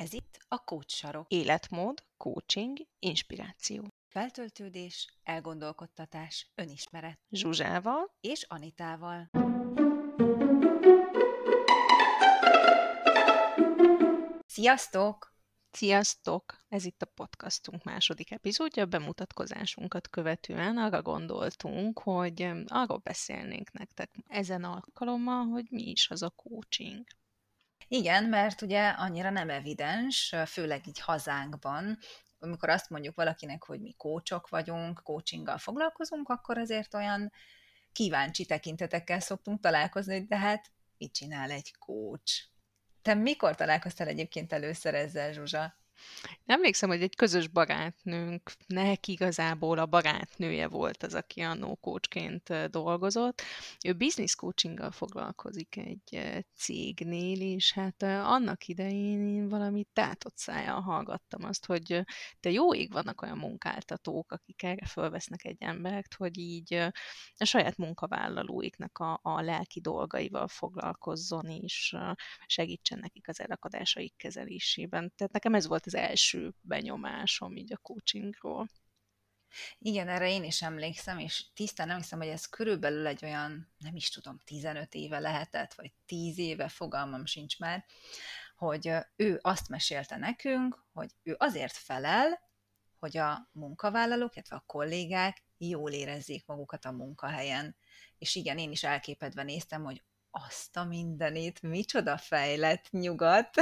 Ez itt a Coach Sarok. Életmód, coaching, inspiráció. Feltöltődés, elgondolkodtatás, önismeret. Zsuzsával és Anitával. Sziasztok! Sziasztok! Ez itt a podcastunk második epizódja. Bemutatkozásunkat követően arra gondoltunk, hogy arról beszélnénk nektek ezen alkalommal, hogy mi is az a coaching. Igen, mert ugye annyira nem evidens, főleg így hazánkban, amikor azt mondjuk valakinek, hogy mi kócsok vagyunk, coachinggal foglalkozunk, akkor azért olyan kíváncsi tekintetekkel szoktunk találkozni, hogy de hát mit csinál egy coach? Te mikor találkoztál egyébként először ezzel, Zsuzsa? Emlékszem, hogy egy közös barátnőnk, neki igazából a barátnője volt az, aki a no coachként dolgozott. Ő business coachinggal foglalkozik egy cégnél, és hát annak idején én valami tátott szájjal hallgattam azt, hogy de jó ég vannak olyan munkáltatók, akik erre fölvesznek egy embert, hogy így a saját munkavállalóiknak a, a lelki dolgaival foglalkozzon, és segítsen nekik az elakadásaik kezelésében. Tehát nekem ez volt az első benyomásom így a coachingról. Igen, erre én is emlékszem, és tisztán emlékszem, hogy ez körülbelül egy olyan, nem is tudom, 15 éve lehetett, vagy 10 éve, fogalmam sincs már, hogy ő azt mesélte nekünk, hogy ő azért felel, hogy a munkavállalók, illetve a kollégák jól érezzék magukat a munkahelyen. És igen, én is elképedve néztem, hogy azt a mindenét, micsoda fejlett nyugat,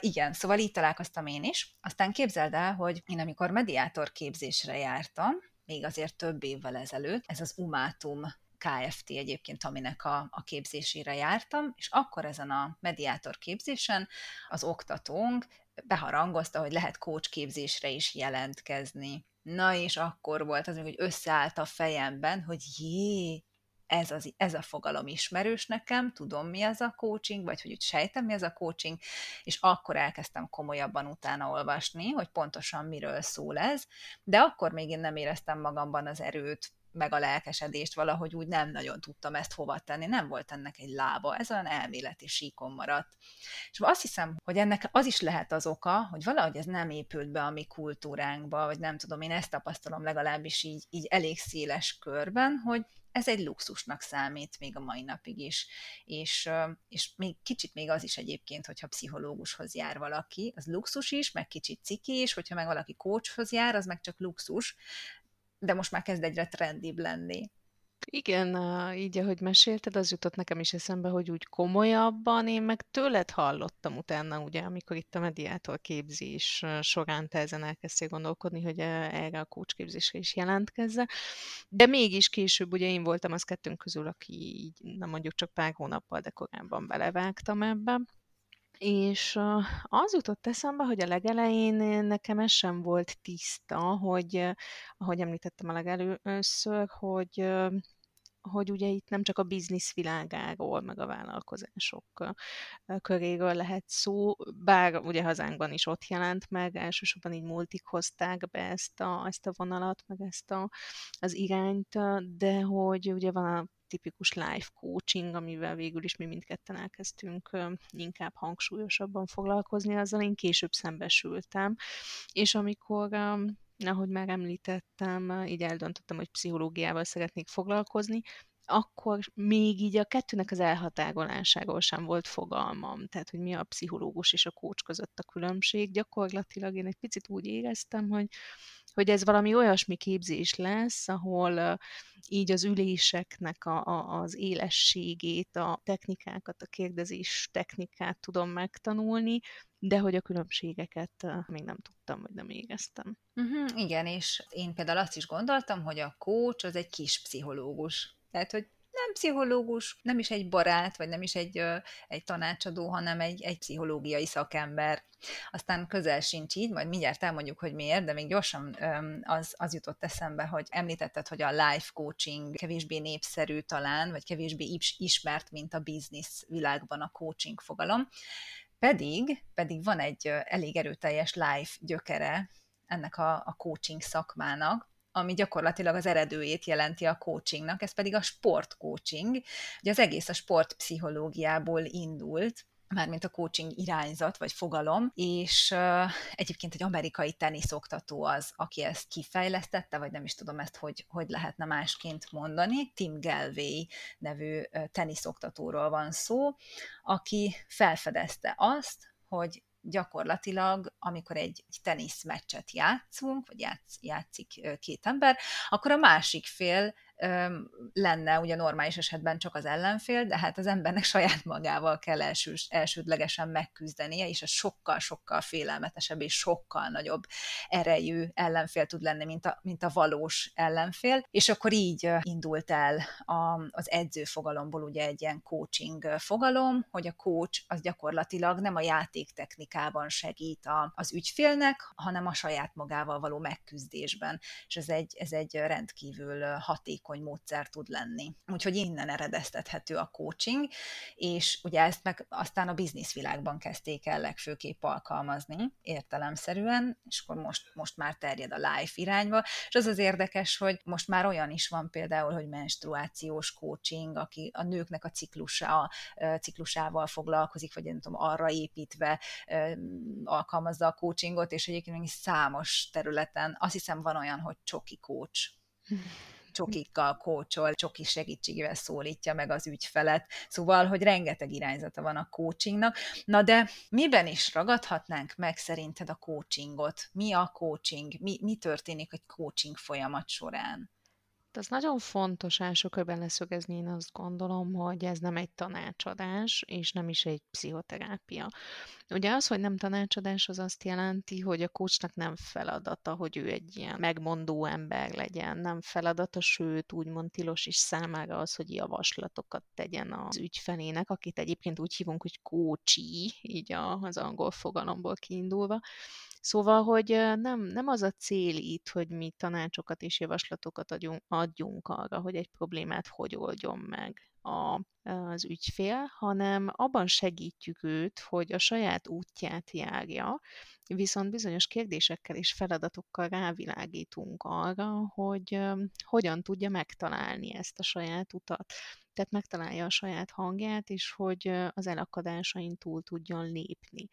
igen, szóval így találkoztam én is. Aztán képzeld el, hogy én amikor mediátor képzésre jártam, még azért több évvel ezelőtt, ez az Umátum KFT egyébként, aminek a, a képzésére jártam, és akkor ezen a mediátor képzésen az oktatónk beharangozta, hogy lehet coach képzésre is jelentkezni. Na és akkor volt az, hogy összeállt a fejemben, hogy jé, ez, az, ez a fogalom ismerős nekem, tudom mi az a coaching, vagy hogy úgy sejtem mi az a coaching, és akkor elkezdtem komolyabban utána olvasni, hogy pontosan miről szól ez, de akkor még én nem éreztem magamban az erőt, meg a lelkesedést, valahogy úgy nem nagyon tudtam ezt hova tenni, nem volt ennek egy lába, ez olyan elméleti síkon maradt. És azt hiszem, hogy ennek az is lehet az oka, hogy valahogy ez nem épült be a mi kultúránkba, vagy nem tudom, én ezt tapasztalom legalábbis így, így elég széles körben, hogy ez egy luxusnak számít még a mai napig is, és, és még kicsit még az is egyébként, hogyha pszichológushoz jár valaki, az luxus is, meg kicsit ciki is, hogyha meg valaki coachhoz jár, az meg csak luxus, de most már kezd egyre trendibb lenni. Igen, így ahogy mesélted, az jutott nekem is eszembe, hogy úgy komolyabban, én meg tőled hallottam utána, ugye, amikor itt a mediátor képzés során te ezen elkezdtél gondolkodni, hogy erre a kócsképzésre is jelentkezze, de mégis később ugye én voltam az kettőnk közül, aki így, nem mondjuk csak pár hónappal, de korábban belevágtam ebbe, és az jutott eszembe, hogy a legelején nekem ez sem volt tiszta, hogy, ahogy említettem a legelőször, hogy hogy ugye itt nem csak a biznisz világáról, meg a vállalkozások köréről lehet szó, bár ugye hazánkban is ott jelent meg, elsősorban így multik hozták be ezt a, ezt a vonalat, meg ezt a, az irányt, de hogy ugye van a tipikus life coaching, amivel végül is mi mindketten elkezdtünk inkább hangsúlyosabban foglalkozni, azzal én később szembesültem, és amikor ahogy már említettem, így eldöntöttem, hogy pszichológiával szeretnék foglalkozni, akkor még így a kettőnek az elhatárolásáról sem volt fogalmam, tehát hogy mi a pszichológus és a kócs között a különbség. Gyakorlatilag én egy picit úgy éreztem, hogy, hogy ez valami olyasmi képzés lesz, ahol így az üléseknek a, a, az élességét, a technikákat, a kérdezés technikát tudom megtanulni, de hogy a különbségeket még nem tudtam, vagy nem éreztem. Uh-huh, igen, és én például azt is gondoltam, hogy a coach az egy kis pszichológus. Tehát, hogy nem pszichológus, nem is egy barát, vagy nem is egy, egy tanácsadó, hanem egy, egy pszichológiai szakember. Aztán közel sincs így, majd mindjárt elmondjuk, hogy miért, de még gyorsan az, az jutott eszembe, hogy említetted, hogy a life coaching kevésbé népszerű talán, vagy kevésbé ismert, mint a biznisz világban a coaching fogalom. Pedig, pedig van egy elég erőteljes life gyökere ennek a, a coaching szakmának, ami gyakorlatilag az eredőjét jelenti a coachingnak, ez pedig a sportcoaching. Ugye az egész a sportpszichológiából indult, mármint a coaching irányzat vagy fogalom, és uh, egyébként egy amerikai teniszoktató az, aki ezt kifejlesztette, vagy nem is tudom ezt, hogy, hogy lehetne másként mondani. Tim Galway nevű teniszoktatóról van szó, aki felfedezte azt, hogy gyakorlatilag, amikor egy, egy teniszmeccset játszunk, vagy játsz, játszik két ember, akkor a másik fél lenne ugye normális esetben csak az ellenfél, de hát az embernek saját magával kell elsős, elsődlegesen megküzdenie, és ez sokkal-sokkal félelmetesebb és sokkal nagyobb erejű ellenfél tud lenni, mint a, mint a valós ellenfél. És akkor így indult el a, az edzőfogalomból ugye egy ilyen coaching fogalom, hogy a coach az gyakorlatilag nem a játéktechnikában segít a, az ügyfélnek, hanem a saját magával való megküzdésben. És ez egy, ez egy rendkívül hatékony hatékony módszer tud lenni. Úgyhogy innen eredeztethető a coaching, és ugye ezt meg aztán a bizniszvilágban kezdték el legfőképp alkalmazni értelemszerűen, és akkor most, most már terjed a life irányba, és az az érdekes, hogy most már olyan is van például, hogy menstruációs coaching, aki a nőknek a ciklusa, a ciklusával foglalkozik, vagy nem tudom, arra építve alkalmazza a coachingot, és egyébként még számos területen, azt hiszem van olyan, hogy csoki coach csokikkal kócsol, csoki segítségével szólítja meg az ügyfelet. Szóval, hogy rengeteg irányzata van a coachingnak. Na de miben is ragadhatnánk meg szerinted a coachingot? Mi a coaching? Mi, mi történik egy coaching folyamat során? Az nagyon fontos első körben leszögezni, én azt gondolom, hogy ez nem egy tanácsadás, és nem is egy pszichoterápia. Ugye az, hogy nem tanácsadás, az azt jelenti, hogy a coachnak nem feladata, hogy ő egy ilyen megmondó ember legyen, nem feladata, sőt, úgymond tilos is számára az, hogy javaslatokat tegyen az ügyfelének, akit egyébként úgy hívunk, hogy coachy, így az angol fogalomból kiindulva, Szóval, hogy nem, nem az a cél itt, hogy mi tanácsokat és javaslatokat adjunk, adjunk arra, hogy egy problémát hogy oldjon meg a, az ügyfél, hanem abban segítjük őt, hogy a saját útját járja, viszont bizonyos kérdésekkel és feladatokkal rávilágítunk arra, hogy hogyan tudja megtalálni ezt a saját utat. Tehát megtalálja a saját hangját, és hogy az elakadásain túl tudjon lépni.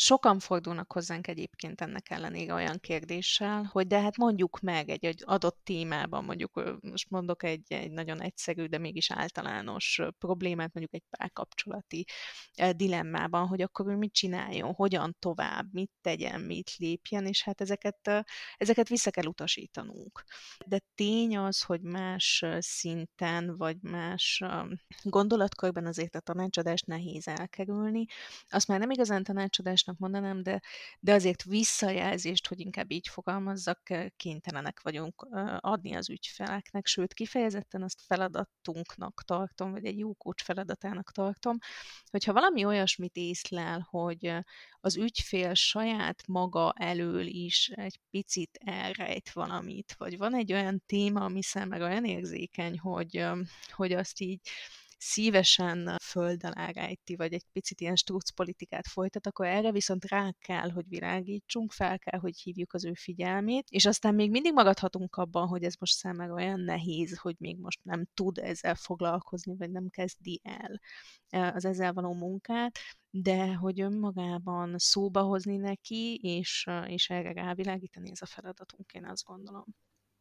Sokan fordulnak hozzánk egyébként ennek ellenére olyan kérdéssel, hogy de hát mondjuk meg egy, egy adott témában, mondjuk most mondok egy, egy nagyon egyszerű, de mégis általános problémát, mondjuk egy párkapcsolati dilemmában, hogy akkor ő mit csináljon, hogyan tovább, mit tegyen, mit lépjen, és hát ezeket, ezeket vissza kell utasítanunk. De tény az, hogy más szinten, vagy más gondolatkörben azért a tanácsadást nehéz elkerülni. Azt már nem igazán tanácsadás fontosnak mondanám, de, de azért visszajelzést, hogy inkább így fogalmazzak, kénytelenek vagyunk adni az ügyfeleknek, sőt, kifejezetten azt feladatunknak tartom, vagy egy jó kócs feladatának tartom, hogyha valami olyasmit észlel, hogy az ügyfél saját maga elől is egy picit elrejt valamit, vagy van egy olyan téma, ami számára olyan érzékeny, hogy, hogy azt így szívesen föld alá rejti, vagy egy picit ilyen struc politikát folytat, akkor erre viszont rá kell, hogy virágítsunk, fel kell, hogy hívjuk az ő figyelmét, és aztán még mindig magadhatunk abban, hogy ez most számára olyan nehéz, hogy még most nem tud ezzel foglalkozni, vagy nem kezdi el az ezzel való munkát, de hogy önmagában szóba hozni neki, és, és erre rávilágítani, ez a feladatunk, én azt gondolom.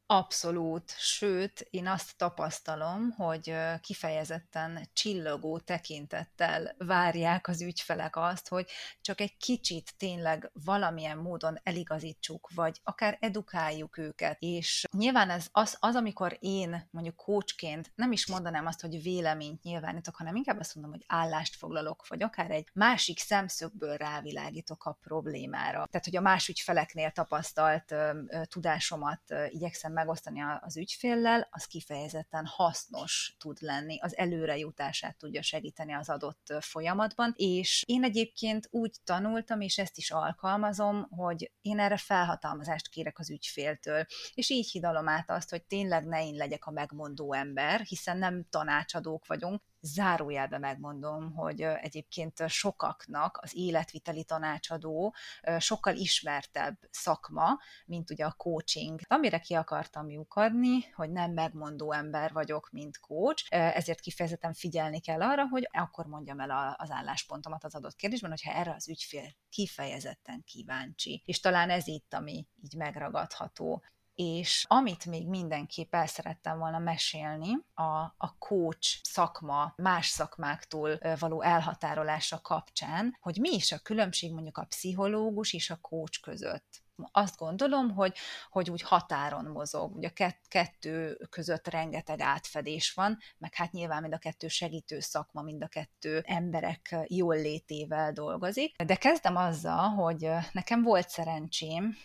Abszolút, sőt, én azt tapasztalom, hogy kifejezetten csillogó tekintettel várják az ügyfelek azt, hogy csak egy kicsit tényleg valamilyen módon eligazítsuk, vagy akár edukáljuk őket. És nyilván ez az, az amikor én mondjuk coachként nem is mondanám azt, hogy véleményt nyilvánítok, hanem inkább azt mondom, hogy állást foglalok, vagy akár egy másik szemszögből rávilágítok a problémára. Tehát, hogy a más ügyfeleknél tapasztalt tudásomat igyekszem megosztani az ügyféllel, az kifejezetten hasznos tud lenni, az előrejutását tudja segíteni az adott folyamatban, és én egyébként úgy tanultam, és ezt is alkalmazom, hogy én erre felhatalmazást kérek az ügyféltől, és így hidalom át azt, hogy tényleg ne én legyek a megmondó ember, hiszen nem tanácsadók vagyunk, zárójelbe megmondom, hogy egyébként sokaknak az életviteli tanácsadó sokkal ismertebb szakma, mint ugye a coaching. Amire ki akartam lyukadni, hogy nem megmondó ember vagyok, mint coach, ezért kifejezetten figyelni kell arra, hogy akkor mondjam el az álláspontomat az adott kérdésben, hogyha erre az ügyfél kifejezetten kíváncsi. És talán ez itt, ami így megragadható és amit még mindenképp el szerettem volna mesélni, a, a coach szakma más szakmáktól való elhatárolása kapcsán, hogy mi is a különbség mondjuk a pszichológus és a coach között azt gondolom, hogy, hogy úgy határon mozog. Ugye kettő között rengeteg átfedés van, meg hát nyilván mind a kettő segítő szakma, mind a kettő emberek jól létével dolgozik. De kezdem azzal, hogy nekem volt szerencsém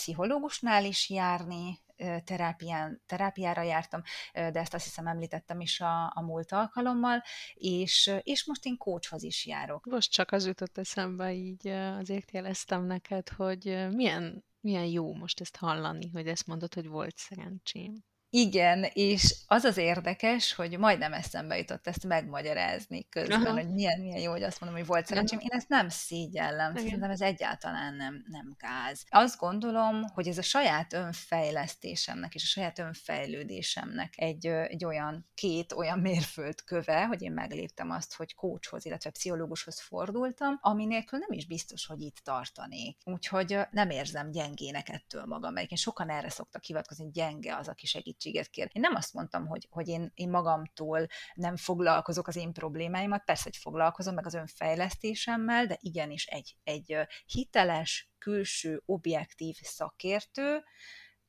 pszichológusnál is járni, terápián, terápiára jártam, de ezt azt hiszem említettem is a, a múlt alkalommal, és, és most én coachhoz is járok. Most csak az jutott eszembe, így azért jeleztem neked, hogy milyen, milyen jó most ezt hallani, hogy ezt mondod, hogy volt szerencsém. Igen, és az az érdekes, hogy majdnem eszembe jutott ezt megmagyarázni közben, Aha. hogy milyen, milyen jó, hogy azt mondom, hogy volt szerencsém. Én ezt nem szégyellem, Igen. szerintem ez egyáltalán nem, nem gáz. Azt gondolom, hogy ez a saját önfejlesztésemnek és a saját önfejlődésemnek egy, egy olyan két olyan mérföldköve, hogy én megléptem azt, hogy coachhoz, illetve pszichológushoz fordultam, ami nélkül nem is biztos, hogy itt tartanék. Úgyhogy nem érzem gyengének ettől magam, mert sokan erre szoktak hivatkozni, gyenge az, aki segít segítséget kér. Én nem azt mondtam, hogy, hogy én, én magamtól nem foglalkozok az én problémáimat, persze, hogy foglalkozom meg az önfejlesztésemmel, de igenis egy, egy hiteles, külső, objektív szakértő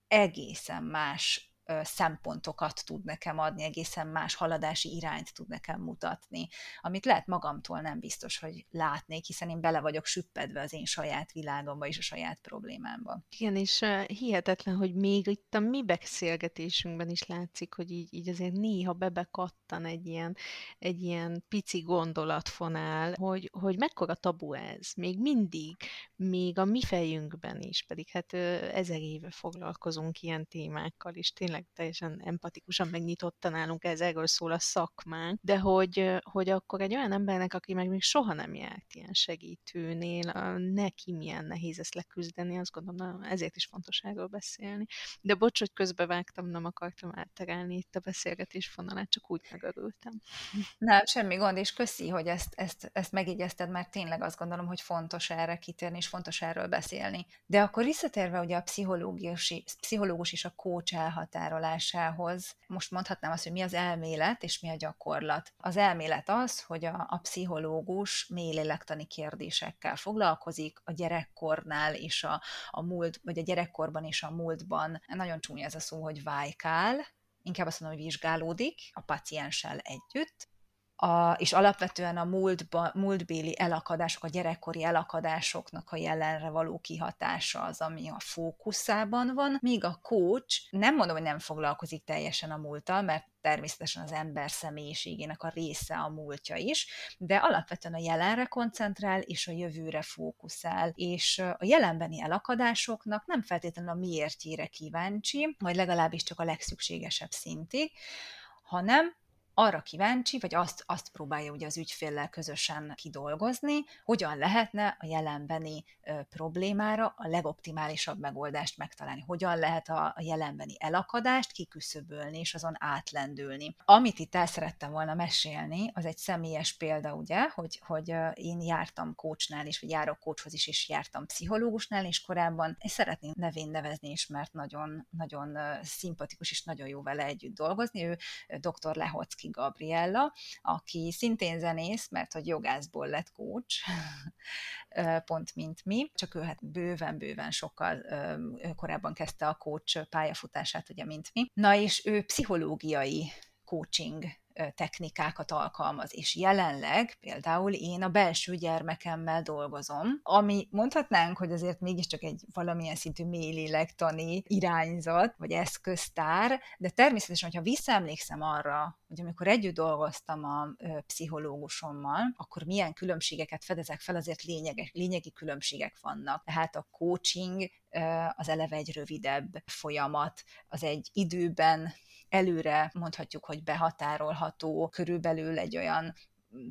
egészen más szempontokat tud nekem adni, egészen más haladási irányt tud nekem mutatni, amit lehet magamtól nem biztos, hogy látnék, hiszen én bele vagyok süppedve az én saját világomba és a saját problémámba. Igen, és hihetetlen, hogy még itt a mi beszélgetésünkben is látszik, hogy így, így azért néha bebekattan egy ilyen, egy ilyen pici gondolatfonál, hogy, hogy mekkora tabu ez. Még mindig, még a mi fejünkben is, pedig hát ezer éve foglalkozunk ilyen témákkal, és tényleg tényleg teljesen empatikusan megnyitottan állunk, ez erről szól a szakmánk, de hogy, hogy akkor egy olyan embernek, aki meg még soha nem járt ilyen segítőnél, neki milyen nehéz ezt leküzdeni, azt gondolom, ezért is fontos erről beszélni. De bocs, hogy közbevágtam, nem akartam elterelni itt a beszélgetés fonalát, csak úgy megörültem. Nem, semmi gond, és köszi, hogy ezt, ezt, ezt megigyezted, mert tényleg azt gondolom, hogy fontos erre kitérni, és fontos erről beszélni. De akkor visszatérve ugye a pszichológus, pszichológus és a coach elhatár meghatárolásához most mondhatnám azt, hogy mi az elmélet és mi a gyakorlat. Az elmélet az, hogy a, a pszichológus mély lélektani kérdésekkel foglalkozik a gyerekkornál és a, a múlt, vagy a gyerekkorban és a múltban. Nagyon csúnya ez a szó, hogy vájkál, inkább azt mondom, hogy vizsgálódik a pacienssel együtt, a, és alapvetően a múltba, múltbéli elakadások, a gyerekkori elakadásoknak a jelenre való kihatása az, ami a fókuszában van, míg a coach nem mondom, hogy nem foglalkozik teljesen a múlttal, mert természetesen az ember személyiségének a része a múltja is, de alapvetően a jelenre koncentrál, és a jövőre fókuszál, és a jelenbeni elakadásoknak nem feltétlenül a miértjére kíváncsi, vagy legalábbis csak a legszükségesebb szintig, hanem arra kíváncsi, vagy azt, azt próbálja ugye az ügyféllel közösen kidolgozni, hogyan lehetne a jelenbeni problémára a legoptimálisabb megoldást megtalálni, hogyan lehet a, a jelenbeni elakadást kiküszöbölni és azon átlendülni. Amit itt el szerettem volna mesélni, az egy személyes példa, ugye, hogy, hogy én jártam coachnál is, vagy járok coachhoz is, és jártam pszichológusnál is korábban, és szeretném nevén nevezni is, mert nagyon, nagyon szimpatikus és nagyon jó vele együtt dolgozni. Ő dr. Lehocki Gabriella, aki szintén zenész, mert hogy jogászból lett coach, pont mint mi, csak ő hát bőven-bőven sokkal korábban kezdte a coach pályafutását, ugye, mint mi. Na és ő pszichológiai coaching technikákat alkalmaz, és jelenleg például én a belső gyermekemmel dolgozom, ami mondhatnánk, hogy azért mégiscsak egy valamilyen szintű mélélektani irányzat, vagy eszköztár, de természetesen, hogyha visszaemlékszem arra, hogy amikor együtt dolgoztam a pszichológusommal, akkor milyen különbségeket fedezek fel, azért lényeges, lényegi különbségek vannak. Tehát a coaching az eleve egy rövidebb folyamat, az egy időben előre mondhatjuk, hogy behatárolható, körülbelül egy olyan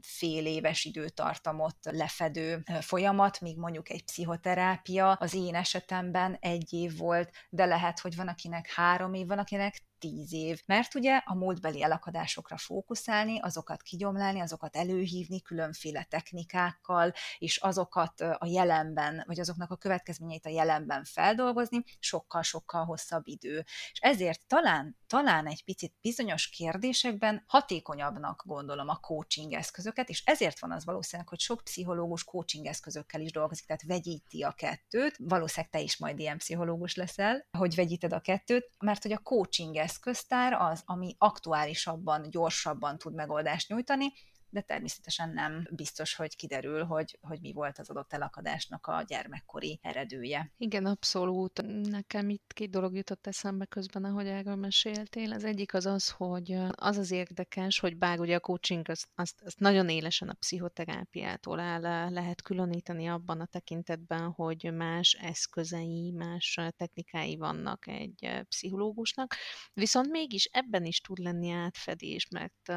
fél éves időtartamot lefedő folyamat, míg mondjuk egy pszichoterápia az én esetemben egy év volt, de lehet, hogy van akinek három év, van akinek tíz év. Mert ugye a múltbeli elakadásokra fókuszálni, azokat kigyomlálni, azokat előhívni különféle technikákkal, és azokat a jelenben, vagy azoknak a következményeit a jelenben feldolgozni, sokkal-sokkal hosszabb idő. És ezért talán, talán egy picit bizonyos kérdésekben hatékonyabbnak gondolom a coaching eszközöket, és ezért van az valószínűleg, hogy sok pszichológus coaching eszközökkel is dolgozik, tehát vegyíti a kettőt, valószínűleg te is majd ilyen pszichológus leszel, hogy vegyíted a kettőt, mert hogy a coaching eszköztár az, ami aktuálisabban, gyorsabban tud megoldást nyújtani, de természetesen nem biztos, hogy kiderül, hogy, hogy mi volt az adott elakadásnak a gyermekkori eredője. Igen, abszolút. Nekem itt két dolog jutott eszembe közben, ahogy erről meséltél. Az egyik az az, hogy az az érdekes, hogy bár ugye a coaching azt, azt, azt nagyon élesen a pszichoterápiától áll, lehet különíteni abban a tekintetben, hogy más eszközei, más technikái vannak egy pszichológusnak, viszont mégis ebben is tud lenni átfedés, mert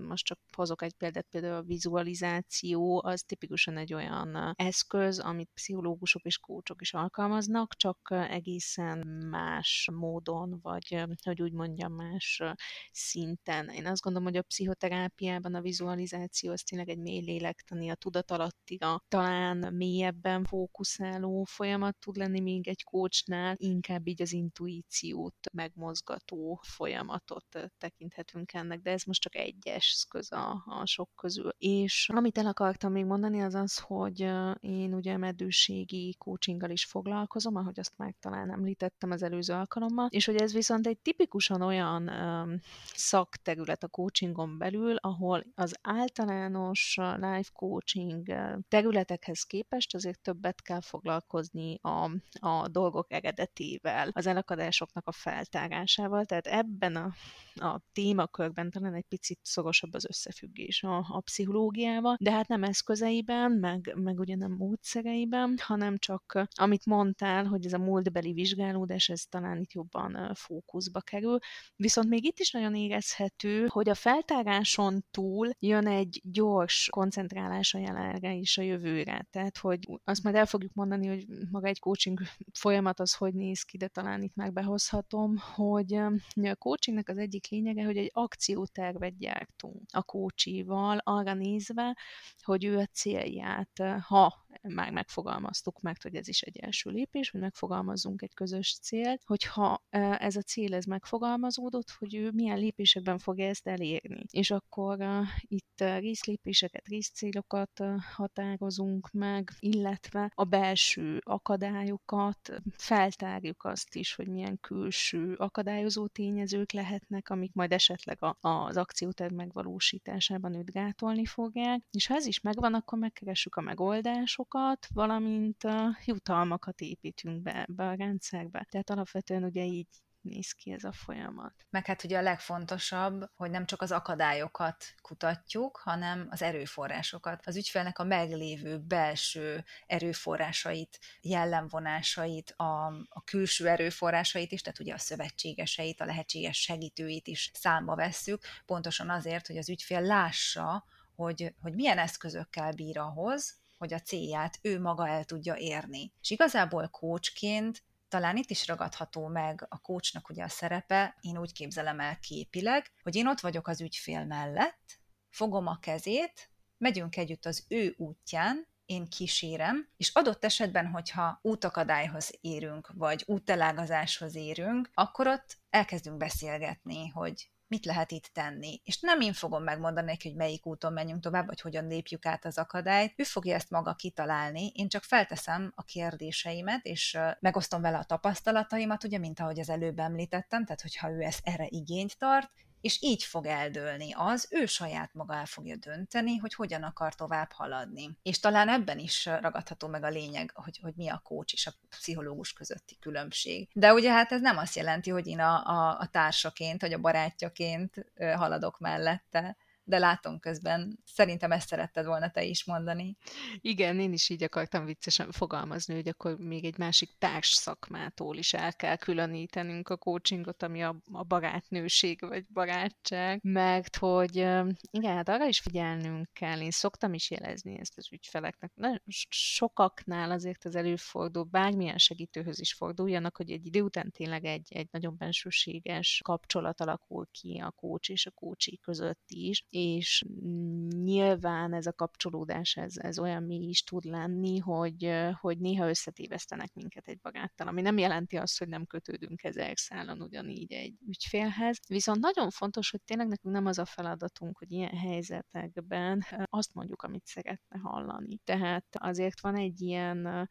most csak hozok egy példát, például a vizualizáció, az tipikusan egy olyan eszköz, amit pszichológusok és kócsok is alkalmaznak, csak egészen más módon, vagy hogy úgy mondjam, más szinten. Én azt gondolom, hogy a pszichoterápiában a vizualizáció az tényleg egy mély lélektani, a tudatalattiga, talán mélyebben fókuszáló folyamat tud lenni, még egy kócsnál inkább így az intuíciót megmozgató folyamatot tekinthetünk ennek, de ez most csak egy eszköz a, a sok közül. És amit el akartam még mondani, az az, hogy én ugye meddőségi coachinggal is foglalkozom, ahogy azt már talán említettem az előző alkalommal, és hogy ez viszont egy tipikusan olyan um, szakterület a coachingon belül, ahol az általános life coaching területekhez képest azért többet kell foglalkozni a, a dolgok eredetével, az elakadásoknak a feltárásával, tehát ebben a, a témakörben talán egy picit szorosabb az összefüggés a, a pszichológiával, de hát nem eszközeiben, meg, meg ugye nem módszereiben, hanem csak amit mondtál, hogy ez a múltbeli vizsgálódás, ez talán itt jobban fókuszba kerül. Viszont még itt is nagyon érezhető, hogy a feltáráson túl jön egy gyors koncentrálás a jelenre és a jövőre. Tehát, hogy azt majd el fogjuk mondani, hogy maga egy coaching folyamat az hogy néz ki, de talán itt meg behozhatom, hogy a coachingnek az egyik lényege, hogy egy akciótervet gyártunk a coachi másival arra hogy ő a célját, ha már megfogalmaztuk, mert hogy ez is egy első lépés, hogy megfogalmazzunk egy közös célt, hogyha ez a cél ez megfogalmazódott, hogy ő milyen lépésekben fogja ezt elérni. És akkor itt részlépéseket, részcélokat határozunk meg, illetve a belső akadályokat, feltárjuk azt is, hogy milyen külső akadályozó tényezők lehetnek, amik majd esetleg a, az akcióterv megvalósításában őt gátolni fogják, és ha ez is megvan, akkor megkeressük a megoldásokat, valamint a jutalmakat építünk be ebbe a rendszerbe. Tehát alapvetően ugye így néz ki ez a folyamat. Meg hát ugye a legfontosabb, hogy nem csak az akadályokat kutatjuk, hanem az erőforrásokat. Az ügyfélnek a meglévő belső erőforrásait, jellemvonásait, a, a külső erőforrásait is, tehát ugye a szövetségeseit, a lehetséges segítőit is számba vesszük, pontosan azért, hogy az ügyfél lássa, hogy, hogy milyen eszközökkel bír ahhoz, hogy a célját ő maga el tudja érni. És igazából coachként talán itt is ragadható meg a kócsnak ugye a szerepe, én úgy képzelem el képileg, hogy én ott vagyok az ügyfél mellett, fogom a kezét, megyünk együtt az ő útján, én kísérem, és adott esetben, hogyha útakadályhoz érünk, vagy útelágazáshoz érünk, akkor ott elkezdünk beszélgetni, hogy mit lehet itt tenni. És nem én fogom megmondani neki, hogy melyik úton menjünk tovább, vagy hogyan lépjük át az akadályt. Ő fogja ezt maga kitalálni, én csak felteszem a kérdéseimet, és megosztom vele a tapasztalataimat, ugye, mint ahogy az előbb említettem, tehát hogyha ő ezt erre igényt tart, és így fog eldőlni az, ő saját maga el fogja dönteni, hogy hogyan akar tovább haladni. És talán ebben is ragadható meg a lényeg, hogy, hogy mi a kócs és a pszichológus közötti különbség. De ugye hát ez nem azt jelenti, hogy én a, a, a társaként, vagy a barátjaként haladok mellette, de látom közben, szerintem ezt szeretted volna te is mondani. Igen, én is így akartam viccesen fogalmazni, hogy akkor még egy másik társ szakmától is el kell különítenünk a coachingot, ami a, a barátnőség vagy barátság, mert hogy igen, hát arra is figyelnünk kell. Én szoktam is jelezni ezt az ügyfeleknek. Na, sokaknál azért az előfordul, bármilyen segítőhöz is forduljanak, hogy egy idő után tényleg egy, egy nagyon bensőséges kapcsolat alakul ki a coach és a coachi között is, és nyilván ez a kapcsolódás, ez, ez olyan mély is tud lenni, hogy, hogy néha összetévesztenek minket egy baráttal, ami nem jelenti azt, hogy nem kötődünk ezer szálon ugyanígy egy ügyfélhez. Viszont nagyon fontos, hogy tényleg nekünk nem az a feladatunk, hogy ilyen helyzetekben azt mondjuk, amit szeretne hallani. Tehát azért van egy ilyen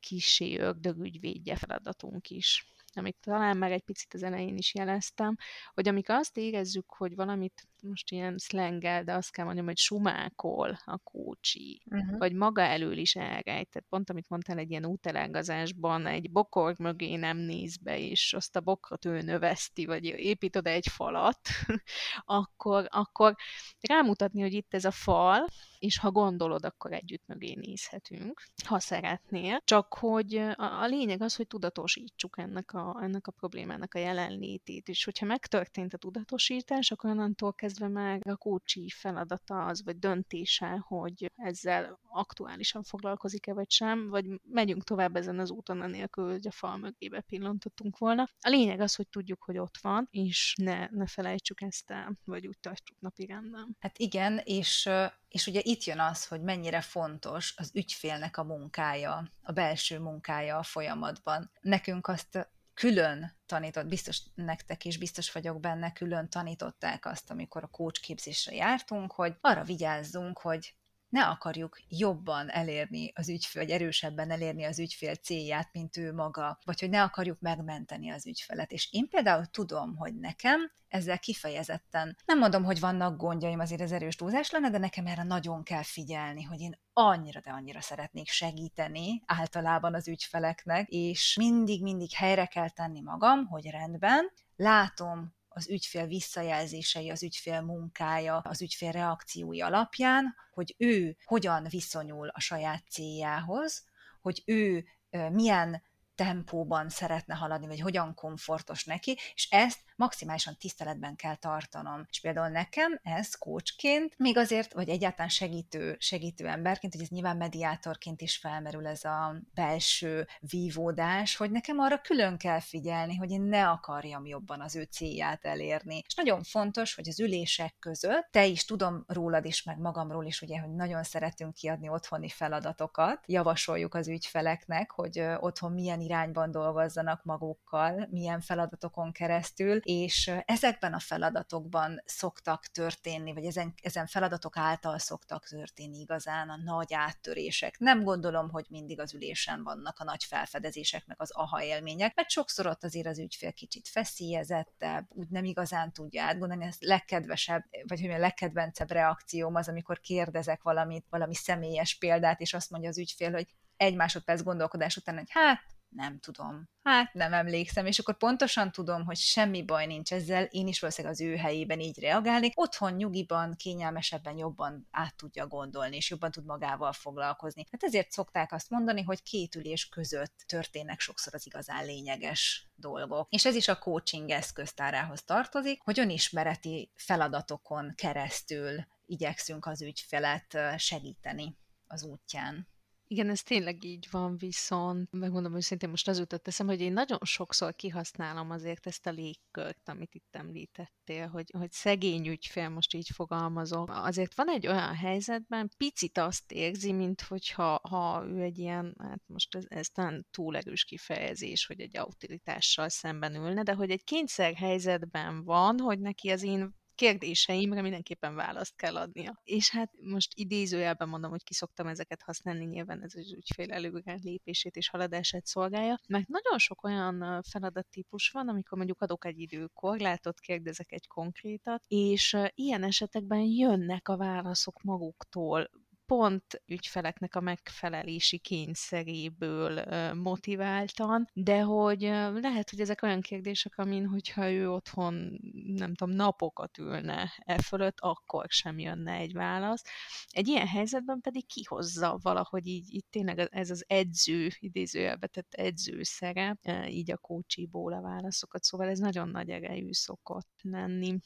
kisé ördögügyvédje feladatunk is amit talán már egy picit az elején is jeleztem, hogy amikor azt érezzük, hogy valamit most ilyen szlengel, de azt kell mondjam, hogy sumákol a kócsi, uh-huh. vagy maga elől is elrejt. Tehát pont, amit mondtál, egy ilyen útelágazásban egy bokor mögé nem néz be, és azt a bokrot ő növeszti, vagy épít oda egy falat, akkor, akkor rámutatni, hogy itt ez a fal, és ha gondolod, akkor együtt mögé nézhetünk, ha szeretnél. Csak hogy a, a lényeg az, hogy tudatosítsuk ennek a, ennek a problémának a jelenlétét, és hogyha megtörtént a tudatosítás, akkor onnantól kezdve már a kócsi feladata az, vagy döntése, hogy ezzel aktuálisan foglalkozik-e vagy sem, vagy megyünk tovább ezen az úton anélkül, hogy a fal mögébe pillantottunk volna. A lényeg az, hogy tudjuk, hogy ott van, és ne, ne felejtsük ezt el, vagy úgy tartsuk napirenden. Hát igen, és és ugye itt jön az, hogy mennyire fontos az ügyfélnek a munkája, a belső munkája a folyamatban. Nekünk azt külön tanított, biztos nektek is, biztos vagyok benne, külön tanították azt, amikor a coach képzésre jártunk, hogy arra vigyázzunk, hogy ne akarjuk jobban elérni az ügyfél, vagy erősebben elérni az ügyfél célját, mint ő maga, vagy hogy ne akarjuk megmenteni az ügyfelet. És én például tudom, hogy nekem ezzel kifejezetten, nem mondom, hogy vannak gondjaim, azért ez erős túlzás lenne, de nekem erre nagyon kell figyelni, hogy én annyira, de annyira szeretnék segíteni általában az ügyfeleknek, és mindig-mindig helyre kell tenni magam, hogy rendben, látom, az ügyfél visszajelzései, az ügyfél munkája, az ügyfél reakciói alapján, hogy ő hogyan viszonyul a saját céljához, hogy ő milyen tempóban szeretne haladni, vagy hogyan komfortos neki, és ezt maximálisan tiszteletben kell tartanom. És például nekem ez coachként, még azért, vagy egyáltalán segítő, segítő emberként, hogy ez nyilván mediátorként is felmerül ez a belső vívódás, hogy nekem arra külön kell figyelni, hogy én ne akarjam jobban az ő célját elérni. És nagyon fontos, hogy az ülések között, te is tudom rólad is, meg magamról is, ugye, hogy nagyon szeretünk kiadni otthoni feladatokat, javasoljuk az ügyfeleknek, hogy otthon milyen irányban dolgozzanak magukkal, milyen feladatokon keresztül, és ezekben a feladatokban szoktak történni, vagy ezen, ezen feladatok által szoktak történni igazán a nagy áttörések. Nem gondolom, hogy mindig az ülésen vannak a nagy felfedezések, meg az aha élmények, mert sokszor ott azért az ügyfél kicsit feszélyezettebb, úgy nem igazán tudja átgondolni, ez legkedvesebb, vagy hogy a legkedvencebb reakcióm az, amikor kérdezek valamit, valami személyes példát, és azt mondja az ügyfél, hogy egy másodperc gondolkodás után, hogy hát nem tudom, hát nem emlékszem, és akkor pontosan tudom, hogy semmi baj nincs ezzel, én is valószínűleg az ő helyében így reagálnék, otthon nyugiban, kényelmesebben jobban át tudja gondolni, és jobban tud magával foglalkozni. Hát ezért szokták azt mondani, hogy két ülés között történnek sokszor az igazán lényeges dolgok. És ez is a coaching eszköztárához tartozik, hogy önismereti feladatokon keresztül igyekszünk az ügyfelet segíteni az útján. Igen, ez tényleg így van, viszont megmondom őszintén, most az jutott eszem, hogy én nagyon sokszor kihasználom azért ezt a légkört, amit itt említettél, hogy, hogy szegény ügyfél, most így fogalmazok. Azért van egy olyan helyzetben, picit azt érzi, mint hogyha ha ő egy ilyen, hát most ez, ez talán túl erős kifejezés, hogy egy autoritással szemben ülne, de hogy egy kényszer helyzetben van, hogy neki az én kérdéseimre mindenképpen választ kell adnia. És hát most idézőjelben mondom, hogy kiszoktam ezeket használni, nyilván ez az ügyfél előre lépését és haladását szolgálja, mert nagyon sok olyan feladattípus van, amikor mondjuk adok egy időkorlátot, kérdezek egy konkrétat, és ilyen esetekben jönnek a válaszok maguktól, pont ügyfeleknek a megfelelési kényszeréből motiváltan, de hogy lehet, hogy ezek olyan kérdések, amin, hogyha ő otthon, nem tudom, napokat ülne e fölött, akkor sem jönne egy válasz. Egy ilyen helyzetben pedig kihozza valahogy így, így tényleg ez az edző, idézőjelbe tett edző szerep, így a kócsiból a válaszokat, szóval ez nagyon nagy erejű szokott lenni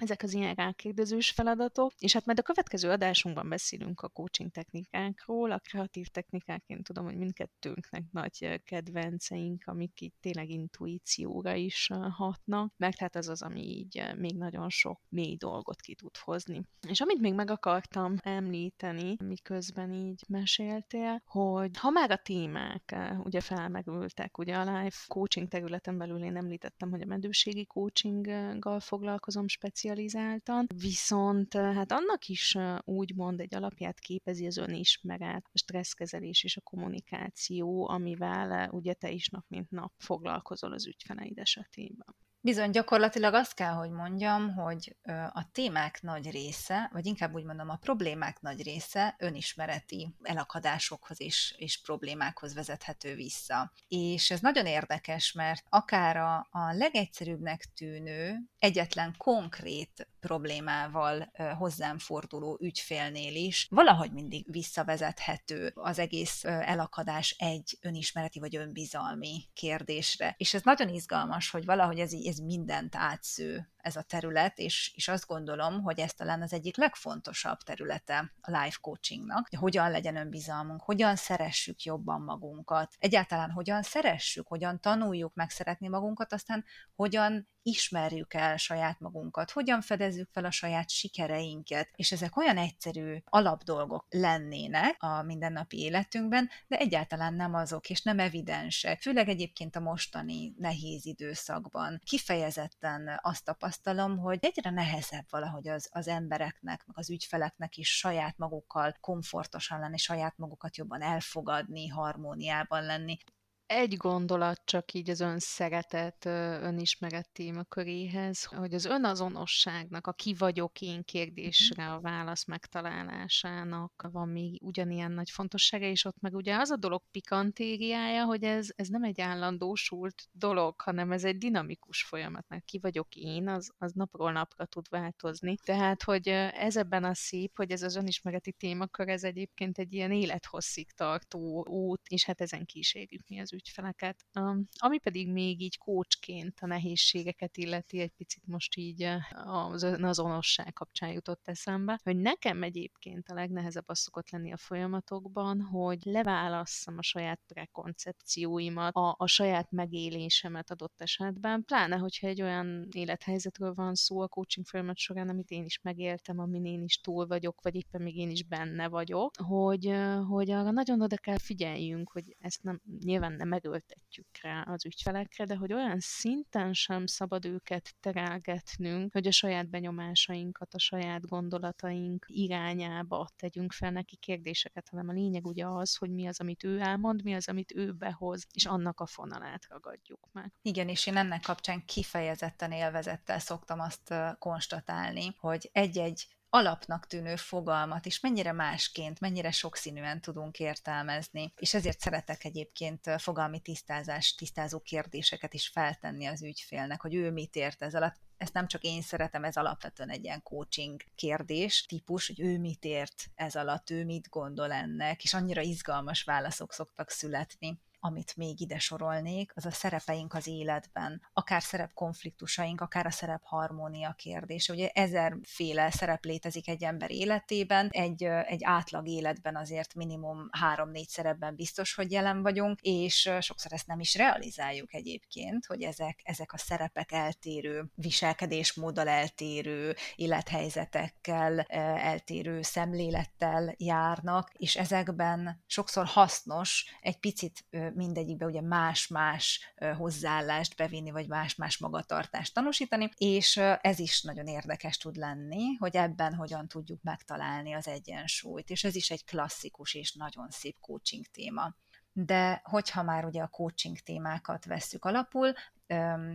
ezek az ilyen rákérdezős feladatok, és hát majd a következő adásunkban beszélünk a coaching technikákról, a kreatív technikáként tudom, hogy mindkettőnknek nagy kedvenceink, amik itt tényleg intuícióra is hatnak, meg tehát az az, ami így még nagyon sok mély dolgot ki tud hozni. És amit még meg akartam említeni, miközben így meséltél, hogy ha már a témák ugye felmerültek, ugye a live coaching területen belül én említettem, hogy a medőségi coachinggal foglalkozom speciálisan, specializáltan, viszont hát annak is úgymond egy alapját képezi az önismeret, a stresszkezelés és a kommunikáció, amivel ugye te is nap mint nap foglalkozol az ügyfeleid esetében. Bizony, gyakorlatilag azt kell, hogy mondjam, hogy a témák nagy része, vagy inkább úgy mondom, a problémák nagy része önismereti elakadásokhoz és, és problémákhoz vezethető vissza. És ez nagyon érdekes, mert akár a, a legegyszerűbbnek tűnő, egyetlen konkrét problémával hozzám forduló ügyfélnél is valahogy mindig visszavezethető az egész elakadás egy önismereti vagy önbizalmi kérdésre. És ez nagyon izgalmas, hogy valahogy ez, ez mindent átsző ez a terület, és, és azt gondolom, hogy ez talán az egyik legfontosabb területe a life coachingnak, hogy hogyan legyen önbizalmunk, hogyan szeressük jobban magunkat, egyáltalán hogyan szeressük, hogyan tanuljuk megszeretni magunkat, aztán hogyan ismerjük el saját magunkat, hogyan fedezzük fel a saját sikereinket, és ezek olyan egyszerű alapdolgok lennének a mindennapi életünkben, de egyáltalán nem azok, és nem evidensek. Főleg egyébként a mostani nehéz időszakban kifejezetten azt tapasztalom, hogy egyre nehezebb valahogy az, az embereknek, meg az ügyfeleknek is saját magukkal komfortosan lenni, saját magukat jobban elfogadni, harmóniában lenni egy gondolat csak így az önszeretet, önismeret témaköréhez, hogy az önazonosságnak, a ki vagyok én kérdésre a válasz megtalálásának van még ugyanilyen nagy fontossága, és ott meg ugye az a dolog pikantériája, hogy ez, ez nem egy állandósult dolog, hanem ez egy dinamikus folyamat, mert ki vagyok én, az, az napról napra tud változni. Tehát, hogy ez ebben a szép, hogy ez az önismereti témakör, ez egyébként egy ilyen élethosszig tartó út, és hát ezen kísérjük mi az ügyfeleket. Ami pedig még így kócsként a nehézségeket illeti, egy picit most így az azonosság kapcsán jutott eszembe, hogy nekem egyébként a legnehezebb az szokott lenni a folyamatokban, hogy leválasszam a saját prekoncepcióimat, a, a saját megélésemet adott esetben, pláne, hogyha egy olyan élethelyzetről van szó a coaching folyamat során, amit én is megéltem, amin én is túl vagyok, vagy éppen még én is benne vagyok, hogy, hogy arra nagyon oda kell figyeljünk, hogy ezt nem, nyilván nem megöltetjük rá az ügyfelekre, de hogy olyan szinten sem szabad őket terelgetnünk, hogy a saját benyomásainkat, a saját gondolataink irányába tegyünk fel neki kérdéseket, hanem a lényeg ugye az, hogy mi az, amit ő elmond, mi az, amit ő behoz, és annak a fonalát ragadjuk meg. Igen, és én ennek kapcsán kifejezetten élvezettel szoktam azt konstatálni, hogy egy-egy alapnak tűnő fogalmat is mennyire másként, mennyire sokszínűen tudunk értelmezni. És ezért szeretek egyébként fogalmi tisztázás, tisztázó kérdéseket is feltenni az ügyfélnek, hogy ő mit ért ez alatt. Ezt nem csak én szeretem, ez alapvetően egy ilyen coaching kérdés típus, hogy ő mit ért ez alatt, ő mit gondol ennek, és annyira izgalmas válaszok szoktak születni amit még ide sorolnék, az a szerepeink az életben, akár szerepkonfliktusaink, akár a szerep harmónia kérdése. Ugye ezerféle szerep létezik egy ember életében, egy, egy átlag életben azért minimum három-négy szerepben biztos, hogy jelen vagyunk, és sokszor ezt nem is realizáljuk egyébként, hogy ezek, ezek a szerepek eltérő viselkedésmóddal eltérő élethelyzetekkel, eltérő szemlélettel járnak, és ezekben sokszor hasznos egy picit mindegyikbe ugye más-más hozzáállást bevinni, vagy más-más magatartást tanúsítani, és ez is nagyon érdekes tud lenni, hogy ebben hogyan tudjuk megtalálni az egyensúlyt, és ez is egy klasszikus és nagyon szép coaching téma. De hogyha már ugye a coaching témákat vesszük alapul,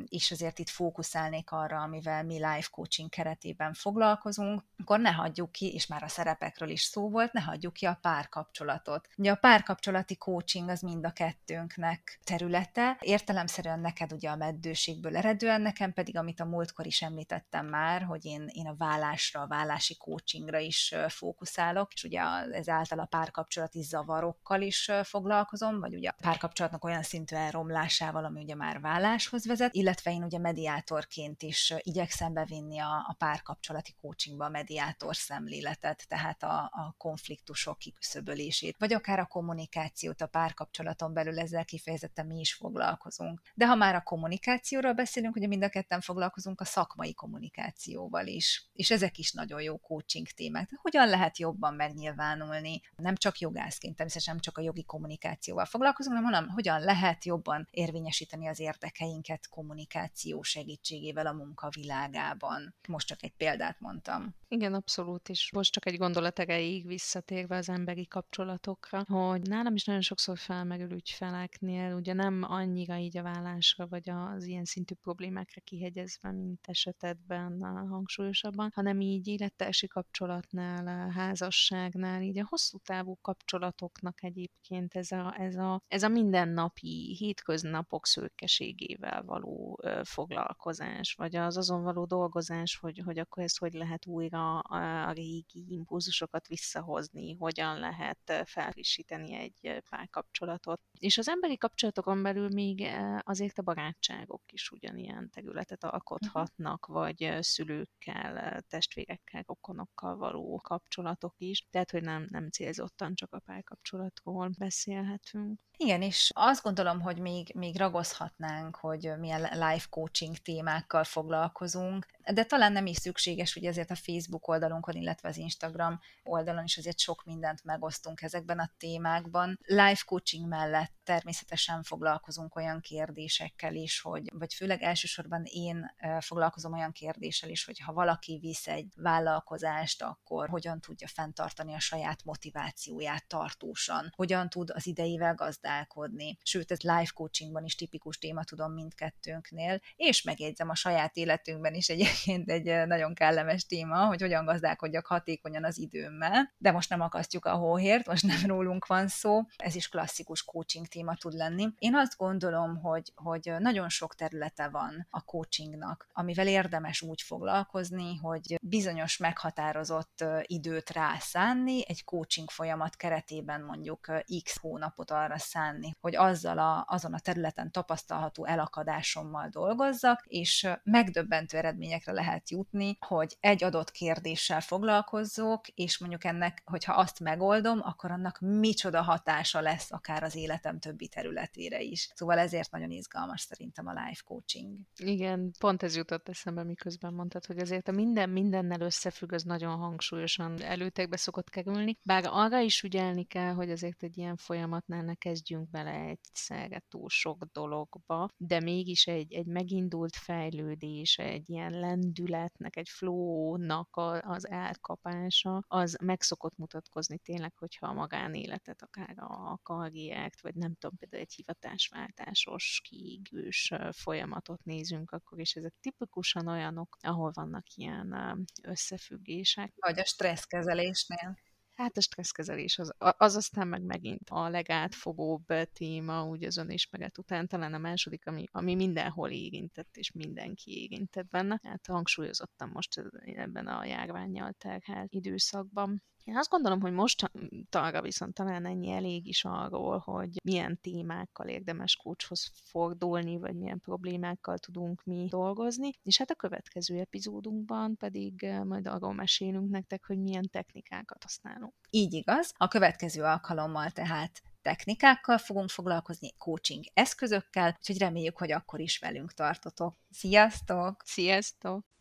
és azért itt fókuszálnék arra, amivel mi life coaching keretében foglalkozunk, akkor ne hagyjuk ki, és már a szerepekről is szó volt, ne hagyjuk ki a párkapcsolatot. Ugye a párkapcsolati coaching az mind a kettőnknek területe, értelemszerűen neked ugye a meddőségből eredően, nekem pedig, amit a múltkor is említettem már, hogy én, én a vállásra, a vállási coachingra is fókuszálok, és ugye ezáltal a párkapcsolati zavarokkal is foglalkozom, vagy ugye a párkapcsolatnak olyan szintű elromlásával, ami ugye már válláshoz vezet, illetve én ugye mediátorként is igyekszem bevinni a, a párkapcsolati coachingba a mediátor szemléletet, tehát a, a konfliktusok kiküszöbölését, vagy akár a kommunikációt a párkapcsolaton belül ezzel kifejezetten mi is foglalkozunk. De ha már a kommunikációról beszélünk, ugye mind a ketten foglalkozunk a szakmai kommunikációval is, és ezek is nagyon jó coaching témák. Hogyan lehet jobban megnyilvánulni, nem csak jogászként, természetesen nem csak a jogi kommunikációval foglalkozunk, hanem, hanem hogyan lehet jobban érvényesíteni az érdekeinket kommunikáció segítségével a munkavilágában. Most csak egy példát mondtam. Igen, abszolút is. Most csak egy gondolat erejéig visszatérve az emberi kapcsolatokra, hogy nálam is nagyon sokszor felmerül ügyfeleknél, ugye nem annyira így a vállásra, vagy az ilyen szintű problémákra kihegyezve, mint esetedben hangsúlyosabban, hanem így élettársi kapcsolatnál, házasságnál, így a hosszú távú kapcsolatoknak egyébként ez a, ez a, ez a mindennapi, hétköznapok szőkeségével való foglalkozás, vagy az azon való dolgozás, hogy, hogy akkor ezt hogy lehet újra a, a régi impulzusokat visszahozni, hogyan lehet felfrissíteni egy párkapcsolatot. És az emberi kapcsolatokon belül még azért a barátságok is ugyanilyen területet alkothatnak, uh-huh. vagy szülőkkel, testvérekkel, rokonokkal való kapcsolatok is. Tehát, hogy nem, nem célzottan csak a párkapcsolatról beszélhetünk. Igen, és azt gondolom, hogy még, még ragozhatnánk, hogy milyen life coaching témákkal foglalkozunk, de talán nem is szükséges, hogy ezért a Facebook oldalunkon, illetve az Instagram oldalon is azért sok mindent megosztunk ezekben a témákban. Life coaching mellett természetesen foglalkozunk olyan kérdésekkel is, hogy, vagy főleg elsősorban én foglalkozom olyan kérdéssel is, hogy ha valaki visz egy vállalkozást, akkor hogyan tudja fenntartani a saját motivációját tartósan, hogyan tud az idejével gazdálkodni. Sőt, ez life coachingban is tipikus téma tudom mindkettőnknél, és megjegyzem a saját életünkben is egyébként egy nagyon kellemes téma, hogy hogyan gazdálkodjak hatékonyan az időmmel, de most nem akasztjuk a hóhért, most nem rólunk van szó, ez is klasszikus coaching téma tud lenni. Én azt gondolom, hogy, hogy nagyon sok területe van a coachingnak, amivel érdemes úgy foglalkozni, hogy bizonyos meghatározott időt rászánni, egy coaching folyamat keretében mondjuk x hónapot arra szánni, hogy azzal a, azon a területen tapasztalható elakadásommal dolgozzak, és megdöbbentő eredményekre lehet jutni, hogy egy adott kérdéssel foglalkozzok, és mondjuk ennek, hogyha azt megoldom, akkor annak micsoda hatása lesz akár az életem többi területére is. Szóval ezért nagyon izgalmas szerintem a life coaching. Igen, pont ez jutott eszembe, miközben mondtad, hogy azért a minden mindennel összefügg, az nagyon hangsúlyosan előtekbe szokott kerülni, bár arra is ügyelni kell, hogy azért egy ilyen folyamatnál ne kezdjünk bele egyszerre túl sok dologba, de mégis egy, egy megindult fejlődés, egy ilyen lendületnek, egy flownak az elkapása, az meg szokott mutatkozni tényleg, hogyha a magánéletet, akár a karriert, vagy nem tudom, például egy hivatásváltásos, kiégős folyamatot nézünk, akkor is ezek tipikusan olyanok, ahol vannak ilyen összefüggések. Vagy a stresszkezelésnél. Hát a stresszkezelés az, az aztán meg megint a legátfogóbb téma, úgy az önismeret után, talán a második, ami, ami mindenhol érintett, és mindenki érintett benne. Hát hangsúlyozottam most ebben a járványjal terhelt időszakban. Én azt gondolom, hogy most talra viszont talán ennyi elég is arról, hogy milyen témákkal érdemes kócshoz fordulni, vagy milyen problémákkal tudunk mi dolgozni, és hát a következő epizódunkban pedig majd arról mesélünk nektek, hogy milyen technikákat használunk. Így igaz. A következő alkalommal tehát technikákkal fogunk foglalkozni, coaching eszközökkel, úgyhogy reméljük, hogy akkor is velünk tartotok. Sziasztok! Sziasztok!